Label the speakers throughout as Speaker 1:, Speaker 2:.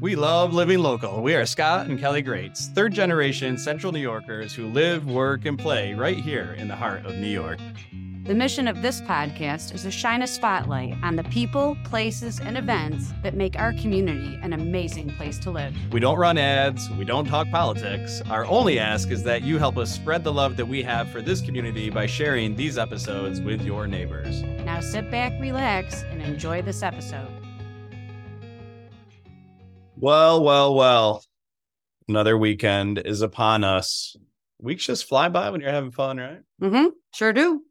Speaker 1: We love living local. We are Scott and Kelly Grates, third generation Central New Yorkers who live, work, and play right here in the heart of New York.
Speaker 2: The mission of this podcast is to shine a spotlight on the people, places, and events that make our community an amazing place to live.
Speaker 1: We don't run ads, we don't talk politics. Our only ask is that you help us spread the love that we have for this community by sharing these episodes with your neighbors.
Speaker 2: Now sit back, relax, and enjoy this episode.
Speaker 1: Well, well, well. Another weekend is upon us. Weeks just fly by when you're having fun, right?
Speaker 2: Mm-hmm. Sure do.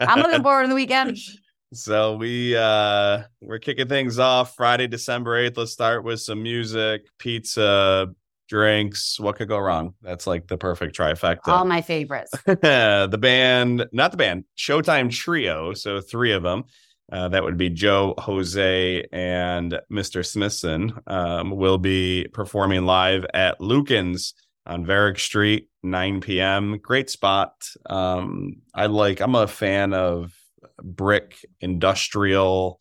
Speaker 2: I'm looking forward to the weekend.
Speaker 1: So we uh we're kicking things off Friday, December 8th. Let's start with some music, pizza, drinks. What could go wrong? That's like the perfect trifecta.
Speaker 2: All my favorites.
Speaker 1: the band, not the band, Showtime Trio. So three of them. Uh, that would be Joe, Jose, and Mr. Smithson um, will be performing live at Lukins on Varick Street, 9 p.m. Great spot. Um, I like, I'm a fan of brick, industrial,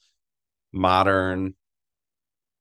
Speaker 1: modern.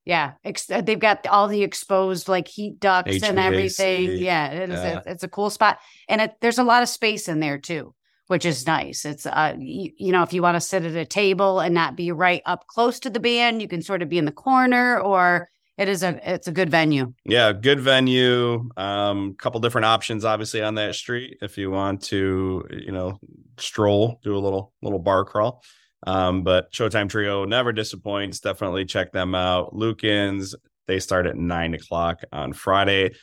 Speaker 2: Yeah, ex- uh, they've got all the exposed like heat ducts and everything. Yeah, it is,
Speaker 1: Yeah.
Speaker 2: it's a cool spot, and it, there's a lot of space in there too, which is nice. It's uh, you, you know, if you want to sit at a table and not be right up close to the band, you can sort of be in the corner, or it is a it's a good venue.
Speaker 1: Yeah, good venue. Um, couple different options, obviously, on that street if you want to, you know, stroll, do a little little bar crawl. Um, but Showtime Trio never disappoints. Definitely check them out. Lukins, they start at nine o'clock on Friday.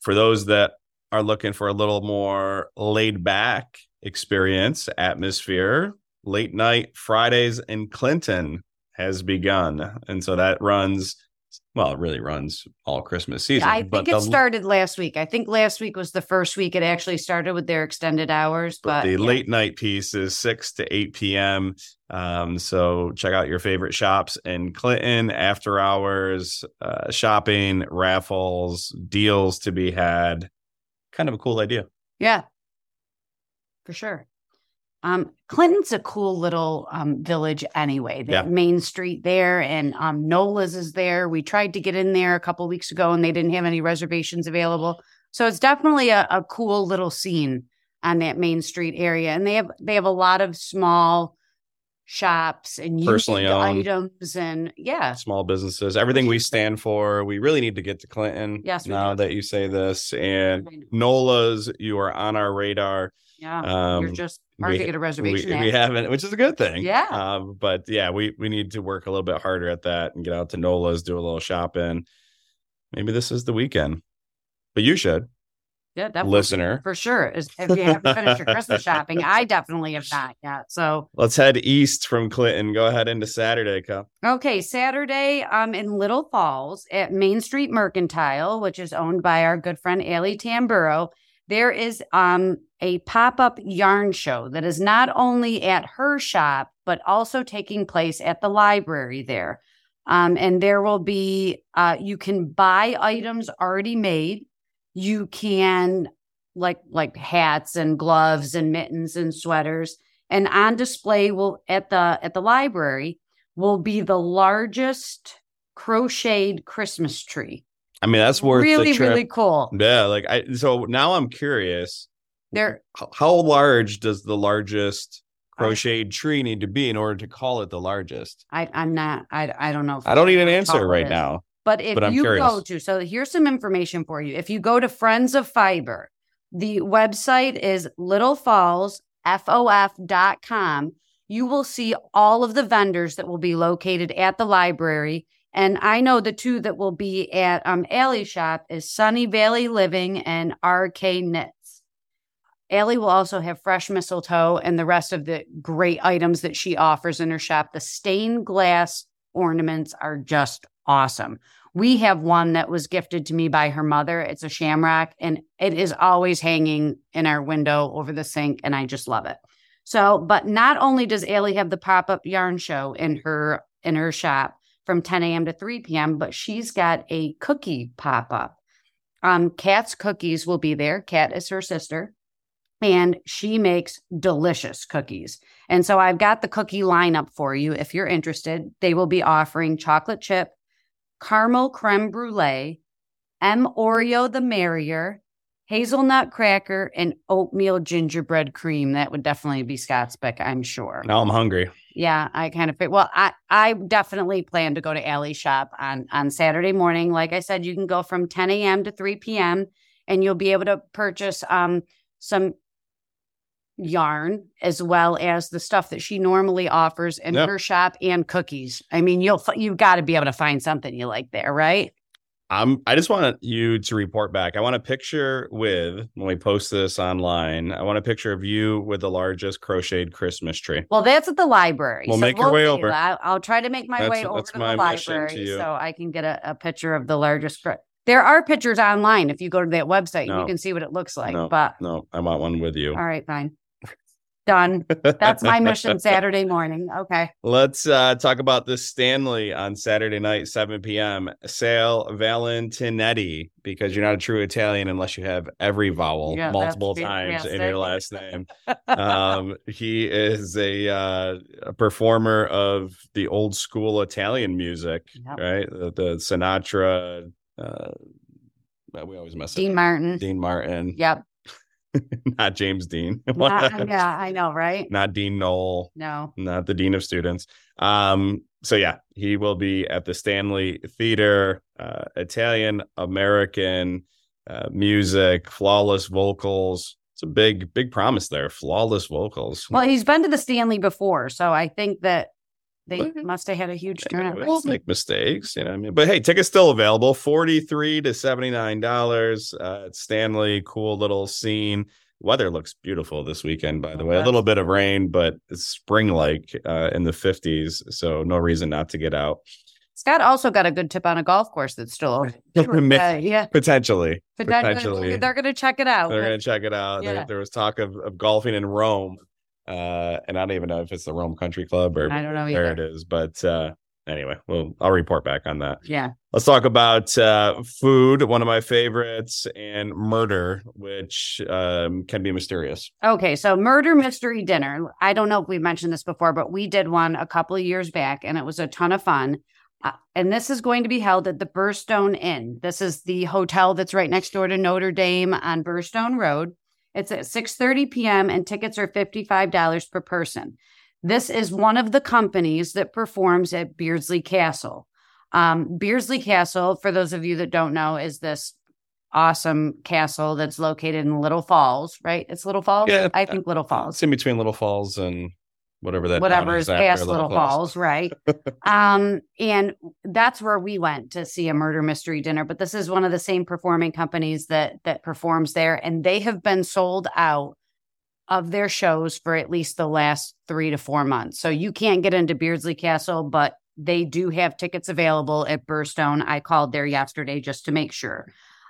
Speaker 1: For those that are looking for a little more laid back experience, atmosphere, late night Fridays in Clinton has begun. And so that runs well, it really runs all Christmas season.
Speaker 2: I
Speaker 1: but
Speaker 2: think it
Speaker 1: the-
Speaker 2: started last week. I think last week was the first week it actually started with their extended hours.
Speaker 1: but
Speaker 2: But,
Speaker 1: the
Speaker 2: yeah.
Speaker 1: late night piece is 6 to 8 p.m. Um, so check out your favorite shops in Clinton, after hours, uh, shopping, raffles, deals to be had. Kind of a cool idea.
Speaker 2: Yeah, for sure. Um, Clinton's a cool little um, village anyway. The
Speaker 1: Yeah.
Speaker 2: Main Street there, and um, Nola's is there. We tried to get in there a couple weeks ago, and they didn't have any reservations available. So it's definitely a, a cool little scene on that Main Street area, and they have they have a lot of small shops and
Speaker 1: Personally owned.
Speaker 2: items, and yeah,
Speaker 1: Small businesses, everything we stand for. We really need to get to Clinton
Speaker 2: Yes,
Speaker 1: now
Speaker 2: do.
Speaker 1: that you say this. And NOLA's, you are on our radar.
Speaker 2: Yeah.
Speaker 1: Um,
Speaker 2: You're just hard
Speaker 1: we-
Speaker 2: to get a reservation.
Speaker 1: we
Speaker 2: at.
Speaker 1: haven't, which is a good thing.
Speaker 2: Yeah.
Speaker 1: Um, but yeah, we we need to work a little bit harder at that and get out to Nola's, do a little shopping. Maybe this is the weekend, but you should,
Speaker 2: yeah, definitely.
Speaker 1: listener.
Speaker 2: For sure. Is if you haven't finished your Christmas shopping, I definitely have not yet. So
Speaker 1: Let's head east from Clinton. Go ahead into Saturday, Cup.
Speaker 2: okay, Saturday, um, in Little Falls at Main Street Mercantile, which is owned by our good friend Allie Tamburo, there is um a pop-up yarn show that is not only at her shop, but also taking place at the library there. Um, and there will be uh you can buy items already made. You can like like hats and gloves and mittens and sweaters and on display will at the at the library will be the largest crocheted christmas tree
Speaker 1: I mean, that's worth
Speaker 2: really really cool
Speaker 1: Yeah, like I. So now I'm curious.
Speaker 2: There
Speaker 1: How large does the largest crocheted tree need to be in order to call it the largest?
Speaker 2: i i'm not i i don't know if
Speaker 1: I don't need an answer right now.
Speaker 2: But if
Speaker 1: But
Speaker 2: you go to, so here's some information for you. If you go to Friends of Fiber, the website is littlefallsfof.com. You will see all of the vendors that will be located at the library. And I know the two that will be at um, Allie Shop is Sunny Valley Living and RK Knits. Allie will also have fresh mistletoe and the rest of the great items that she offers in her shop. The stained glass ornaments are just awesome. We have one that was gifted to me by her mother. It's a shamrock and it is always hanging in our window over the sink and I just love it. So, but not only does Allie have the pop-up yarn show in her in her shop from 10 a.m. to 3 p.m., but she's got a cookie pop-up. Um, Kat's cookies will be there. Kat is her sister and she makes delicious cookies. And so I've got the cookie lineup for you if you're interested. They will be offering chocolate chip, caramel creme brulee, M Oreo the merrier, hazelnut cracker, and oatmeal gingerbread cream. That would definitely be Scott's pick, I'm sure.
Speaker 1: Now I'm hungry.
Speaker 2: Yeah, I kind of. Well, I I definitely plan to go to Allie Shop on on Saturday morning. Like I said, you can go from 10 a.m. to 3 p.m. and you'll be able to purchase um some yarn as well as the stuff that she normally offers in
Speaker 1: Yep.
Speaker 2: her shop and cookies. I mean, you'll you've got to be able to find something you like there, right?
Speaker 1: I'm I just want you to report back. I want a picture with when we post this online. I want a picture of you with the largest crocheted Christmas tree.
Speaker 2: Well, that's at the library.
Speaker 1: We'll make your way over.
Speaker 2: I- I'll try to make my
Speaker 1: That's-
Speaker 2: way over to the
Speaker 1: to
Speaker 2: library
Speaker 1: you.
Speaker 2: so I can get a, a picture of the largest. There are pictures online if you go to that website.
Speaker 1: No.
Speaker 2: You can see what it looks like.
Speaker 1: No.
Speaker 2: But
Speaker 1: No, I want one with you.
Speaker 2: all right, fine. Done. That's my mission Saturday morning. Okay.
Speaker 1: Let's uh, talk about this Stanley on Saturday night, 7 p.m. Sal Valentinetti, because you're not a true Italian unless you have every vowel
Speaker 2: Yeah,
Speaker 1: multiple times in your last name. um, he is a, uh, a performer of the old school Italian music,
Speaker 2: Yep.
Speaker 1: right? The, the Sinatra. Uh, we always mess up.
Speaker 2: Dean
Speaker 1: up.
Speaker 2: Martin.
Speaker 1: Dean Martin,
Speaker 2: Yep.
Speaker 1: not James Dean,
Speaker 2: Not- yeah, I know, right?
Speaker 1: not Dean Knoll
Speaker 2: No.
Speaker 1: not the dean of students. Um, so yeah, he will be at the Stanley Theater, uh, Italian American uh, music, flawless vocals. It's a big, big promise there. Flawless vocals.
Speaker 2: Well, he's been to the Stanley before, so I think that they
Speaker 1: Well,
Speaker 2: must have had a huge turnout.
Speaker 1: We'll make mistakes, you know. I mean, but hey, tickets still available. Forty three to seventy nine dollars. Uh, Stanley, cool little scene. Weather looks beautiful this weekend, by the way. A little bit of rain, but it's spring like uh, in the fifties, so no reason not to get out.
Speaker 2: Scott also got a good tip on a golf course that's still open. Uh, yeah,
Speaker 1: Potentially,
Speaker 2: but
Speaker 1: potentially,
Speaker 2: they're going to check it out.
Speaker 1: they're gonna check it out. There, there was talk of, of golfing in Rome, uh, and I don't even know if it's the Rome Country Club or
Speaker 2: I don't know
Speaker 1: where it is. But uh, anyway, well, I'll report back on that.
Speaker 2: Yeah.
Speaker 1: Let's talk about uh, food, one of my favorites, and murder, which um, can be mysterious.
Speaker 2: Okay, so murder mystery dinner. I don't know if we mentioned this before, but we did one a couple of years back, and it was a ton of fun. Uh, and this is going to be held at the Burstone Inn. This is the hotel that's right next door to Notre Dame on Burstone Road. It's at 6:30 p.m. and tickets are $55 per person. This is one of the companies that performs at Beardslee Castle. Um, Beardslee Castle, for those of you that don't know, is this awesome castle that's located in Little Falls, right? It's Little Falls.
Speaker 1: Yeah,
Speaker 2: I think Little Falls
Speaker 1: It's in between Little Falls and whatever that.
Speaker 2: whatever is past Little Falls, right? um, and that's where we went to see a murder mystery dinner. But this is one of the same performing companies that that performs there, and they have been sold out of their shows for at least the last three to four months. So you can't get into Beardslee Castle, but they do have tickets available at Burstone. I called there yesterday just to make sure.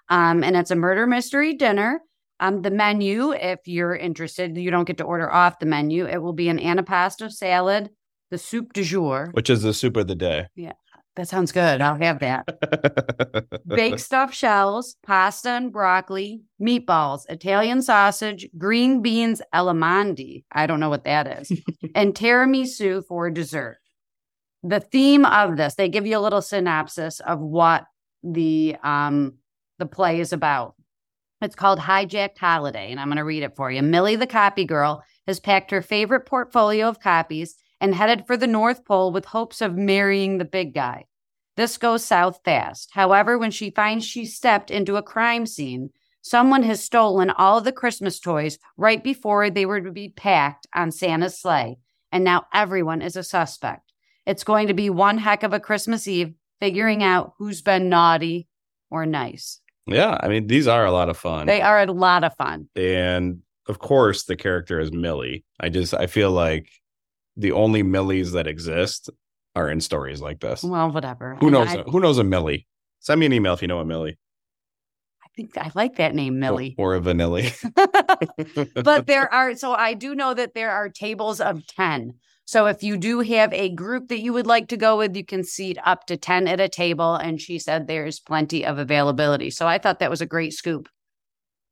Speaker 2: Um, and it's a murder mystery dinner. Um, the menu, if you're interested, you don't get to order off the menu. It will be an antipasto salad, the soup du jour.
Speaker 1: which is the soup of the day.
Speaker 2: Yeah, that sounds good. I'll have that. Baked stuffed shells, pasta and broccoli, meatballs, Italian sausage, green beans elamandi. I don't know what that is. and tiramisu for dessert. The theme of this, they give you a little synopsis of what the um the play is about. It's called Hijacked Holiday, and I'm going to read it for you. Millie, the copy girl, has packed her favorite portfolio of copies and headed for the North Pole with hopes of marrying the big guy. This goes south fast. However, when she finds she stepped into a crime scene, someone has stolen all of the Christmas toys right before they were to be packed on Santa's sleigh, and now everyone is a suspect. It's going to be one heck of a Christmas Eve figuring out who's been naughty or nice.
Speaker 1: Yeah, I mean these are a lot of fun.
Speaker 2: They are a lot of fun.
Speaker 1: and of course the character is Millie. I just I feel like the only Millies that exist are in stories like this.
Speaker 2: Well, whatever.
Speaker 1: Who
Speaker 2: And
Speaker 1: knows?
Speaker 2: I,
Speaker 1: who knows a Millie? Send me an email if you know a Millie
Speaker 2: I think I like that name, Millie.
Speaker 1: or, or a Vanilli.
Speaker 2: but there are so I do know that there are tables of 10. So if you do have a group that you would like to go with, you can seat up to 10 at a table. And she said there's plenty of availability. So I thought that was a great scoop.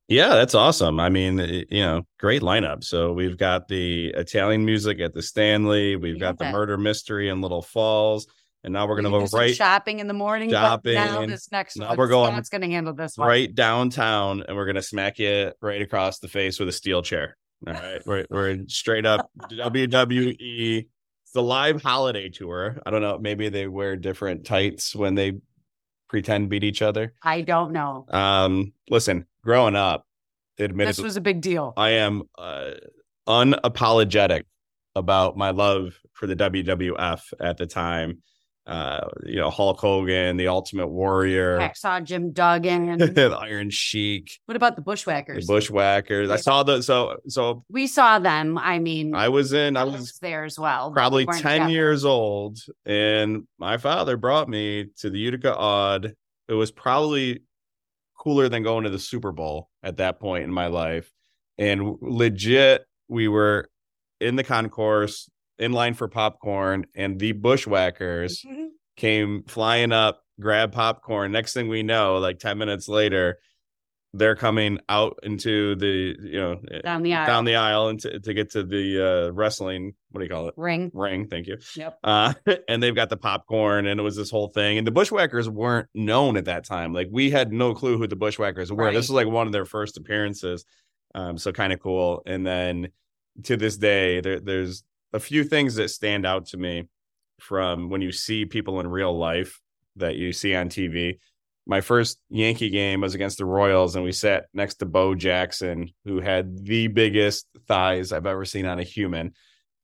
Speaker 1: Yeah, that's awesome. I mean, eh, you know, great lineup. So we've got the Italian music at the Stanley. We've got the murder mystery in Little Falls. and now we're gonna go right
Speaker 2: shopping in the morning. but now
Speaker 1: Shopping.
Speaker 2: this next
Speaker 1: Now
Speaker 2: one,
Speaker 1: we're going
Speaker 2: Scott's going to handle this one.
Speaker 1: right downtown, and we're gonna smack you right across the face with a steel chair. All right, we're we're straight up WWE. It's the live holiday tour. I don't know. Maybe they wear different tights when they pretend beat each other.
Speaker 2: I don't know.
Speaker 1: Um, listen, growing up, admittedly,
Speaker 2: This was a big deal.
Speaker 1: I am uh, unapologetic about my love for the WWF at the time. Uh, you know, Hulk Hogan, the Ultimate Warrior,
Speaker 2: I saw Jim Duggan.
Speaker 1: the Iron Sheik,
Speaker 2: what about the
Speaker 1: the
Speaker 2: Bushwhackers?
Speaker 1: Bushwhackers. I saw the so so
Speaker 2: we saw them. I mean,
Speaker 1: I was in I was
Speaker 2: was there as well.
Speaker 1: probably
Speaker 2: we
Speaker 1: 10
Speaker 2: together.
Speaker 1: years old and my father brought me to the Utica Aud. It was probably cooler than going to the Super Bowl at that point in my life. And legit, we were in the concourse in line for popcorn, and the bushwhackers
Speaker 2: Mhm.
Speaker 1: came flying up, grab popcorn. Next thing we know, like 10 minutes later, they're coming out into the, you know,
Speaker 2: down the aisle.
Speaker 1: down the aisle and to, to get to the uh, wrestling, what do you call it?
Speaker 2: ring.
Speaker 1: Ring. Thank you.
Speaker 2: Yep.
Speaker 1: Uh, and they've got the popcorn, and it was this whole thing. And the Bushwhackers weren't known at that time. Like we had no clue who the Bushwhackers were.
Speaker 2: Right.
Speaker 1: This was like one of their first appearances. Um, so kind of cool. And then to this day, there, there's a few things that stand out to me from when you see people in real life that you see on TV. My first Yankee game was against the Royals, and we sat next to Bo Jackson, who had the biggest thighs I've ever seen on a human.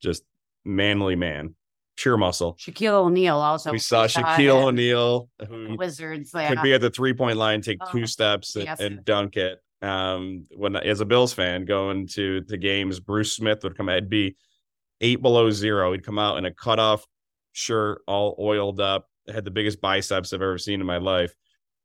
Speaker 1: Just manly man, pure muscle.
Speaker 2: Shaquille O'Neal also.
Speaker 1: we saw. Shaquille O'Neal, who
Speaker 2: Wizards.
Speaker 1: could be at the three point line, take
Speaker 2: Oh,
Speaker 1: two steps and,
Speaker 2: yes.
Speaker 1: and dunk it. Um, when as a Bills fan going to the games, Bruce Smith would come it'd be eight below zero. He'd come out in a cutoff shirt, all oiled up, had the biggest biceps I've ever seen in my life,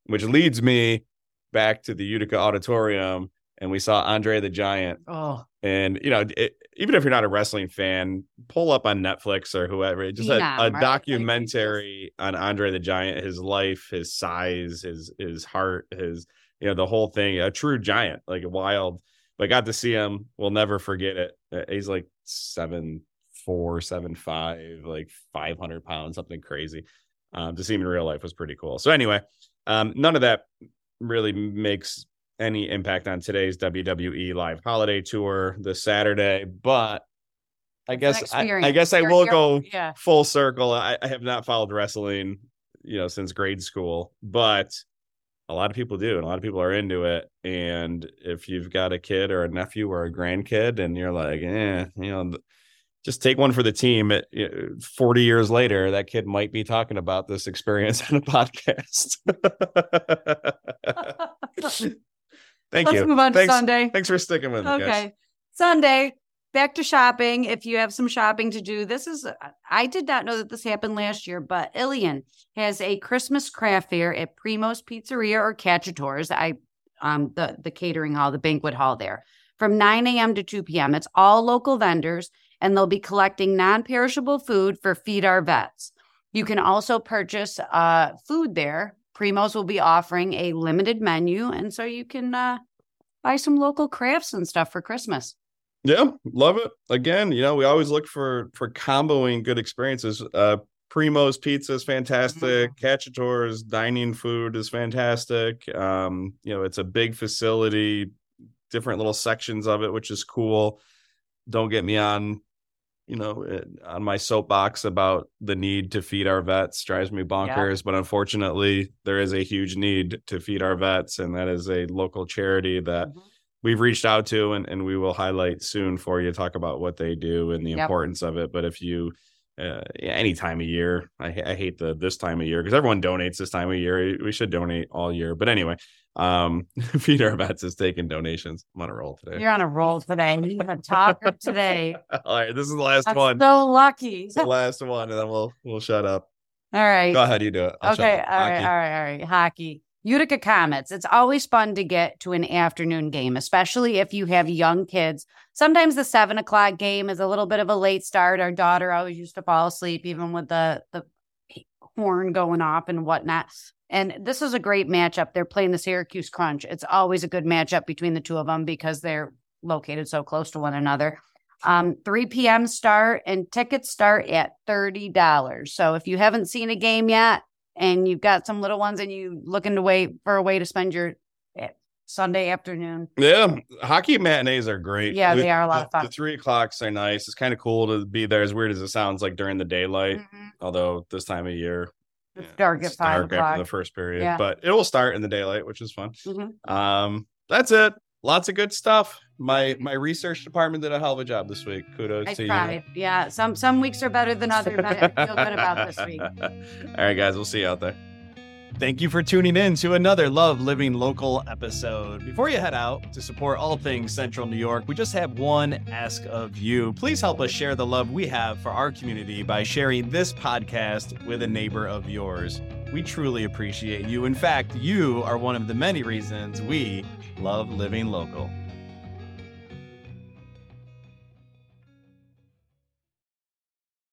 Speaker 1: which leads me back to the Utica Auditorium. And we saw Andre the Giant.
Speaker 2: Oh,
Speaker 1: And, you know, it, even if you're not a wrestling fan, pull up on Netflix or whoever, just a, a
Speaker 2: right?
Speaker 1: Documentary on Andre the Giant, his life, his size, his his heart, his you know the whole thing. A true giant, like a wild. But I got to see him. We'll never forget it. Uh, He's like seven four, seven five, like five hundred pounds, something crazy. Um, to see him in real life was pretty cool. So anyway, um, none of that really makes any impact on today's WWE live holiday tour this Saturday, but I guess I, I guess I
Speaker 2: You're-
Speaker 1: will go
Speaker 2: Yeah.
Speaker 1: full circle. I, I have not followed wrestling, you know, since grade school, but a lot of people do, and a lot of people are into it. And if you've got a kid or a nephew or a grandkid, and you're like, eh, you know, just take one for the team. It, Forty years later, that kid might be talking about this experience on a podcast. Thank
Speaker 2: Let's
Speaker 1: you.
Speaker 2: move on to
Speaker 1: Thanks,
Speaker 2: Sunday.
Speaker 1: Thanks for sticking with me. guys.
Speaker 2: Okay. Sunday, back to shopping. If you have some shopping to do, this is, I did not know that this happened last year, but Ilion has a Christmas craft fair at Primo's Pizzeria or Cacciatore's. I, um, the, the catering hall, the banquet hall there from 9 a.m. to 2 p.m. It's all local vendors and they'll be collecting non perishable food for Feed Our Vets. You can also purchase uh, food there. Primo's will be offering a limited menu. And so you can, uh, buy some local crafts and stuff for Christmas.
Speaker 1: Yeah, love it. Again, you know, we always look for for comboing good experiences. Uh Primo's pizza is fantastic. Cacciatore's dining food is fantastic. Um, you know, it's a big facility, different little sections of it, which is cool. Don't get me on, you know, eh, on my soapbox about the need to feed our vets drives me bonkers, but unfortunately, there is a huge need to feed our vets, and that is a local charity that
Speaker 2: Mm-hmm.
Speaker 1: We've reached out to and, and we will highlight soon for you talk about what they do and the
Speaker 2: Yep.
Speaker 1: importance of it but if you uh, any time of year I, I hate the this time of year because everyone donates this time of year we should donate all year but anyway um feed our vets is taking donations i'm on a roll today
Speaker 2: You're on a roll today. You're a talker today.
Speaker 1: all right this is the last
Speaker 2: I'm
Speaker 1: one
Speaker 2: so lucky.
Speaker 1: the last one and then we'll we'll shut up
Speaker 2: All right.
Speaker 1: go ahead you do it I'll
Speaker 2: Okay. All right. All right. All right. Hockey. Utica Comets. It's always fun to get to an afternoon game, especially if you have young kids. Sometimes the seven o'clock game is a little bit of a late start. Our daughter always used to fall asleep, even with the the horn going off and whatnot. And this is a great matchup. They're playing the Syracuse Crunch. It's always a good matchup between the two of them because they're located so close to one another. Um, 3 p.m. start and tickets start at $30. So if you haven't seen a game yet and you've got some little ones and you looking to wait for a way to spend your eh, Sunday afternoon.
Speaker 1: Yeah, hockey matinees are great.
Speaker 2: Yeah,
Speaker 1: The-
Speaker 2: they are a lot
Speaker 1: the-
Speaker 2: of fun.
Speaker 1: The three o'clocks are nice. It's kind of cool to be there. As weird as it sounds, like during the daylight.
Speaker 2: Mhm.
Speaker 1: Although this time of year,
Speaker 2: It's
Speaker 1: yeah,
Speaker 2: dark at
Speaker 1: it's
Speaker 2: five
Speaker 1: dark after the first period,
Speaker 2: Yeah.
Speaker 1: but it will start in the daylight, which is fun.
Speaker 2: Mhm.
Speaker 1: Um, that's it. Lots of good stuff. My my research department did a hell of a job this week. Kudos
Speaker 2: I
Speaker 1: to
Speaker 2: tried. Yeah, some some weeks are better than others. but I feel good about this week.
Speaker 1: All right, guys, we'll see you out there.
Speaker 3: Thank you for tuning in to another Love Living Local episode. Before you head out to support all things Central New York, we just have one ask of you. Please help us share the love we have for our community by sharing this podcast with a neighbor of yours. We truly appreciate you. In fact, you are one of the many reasons we love living local.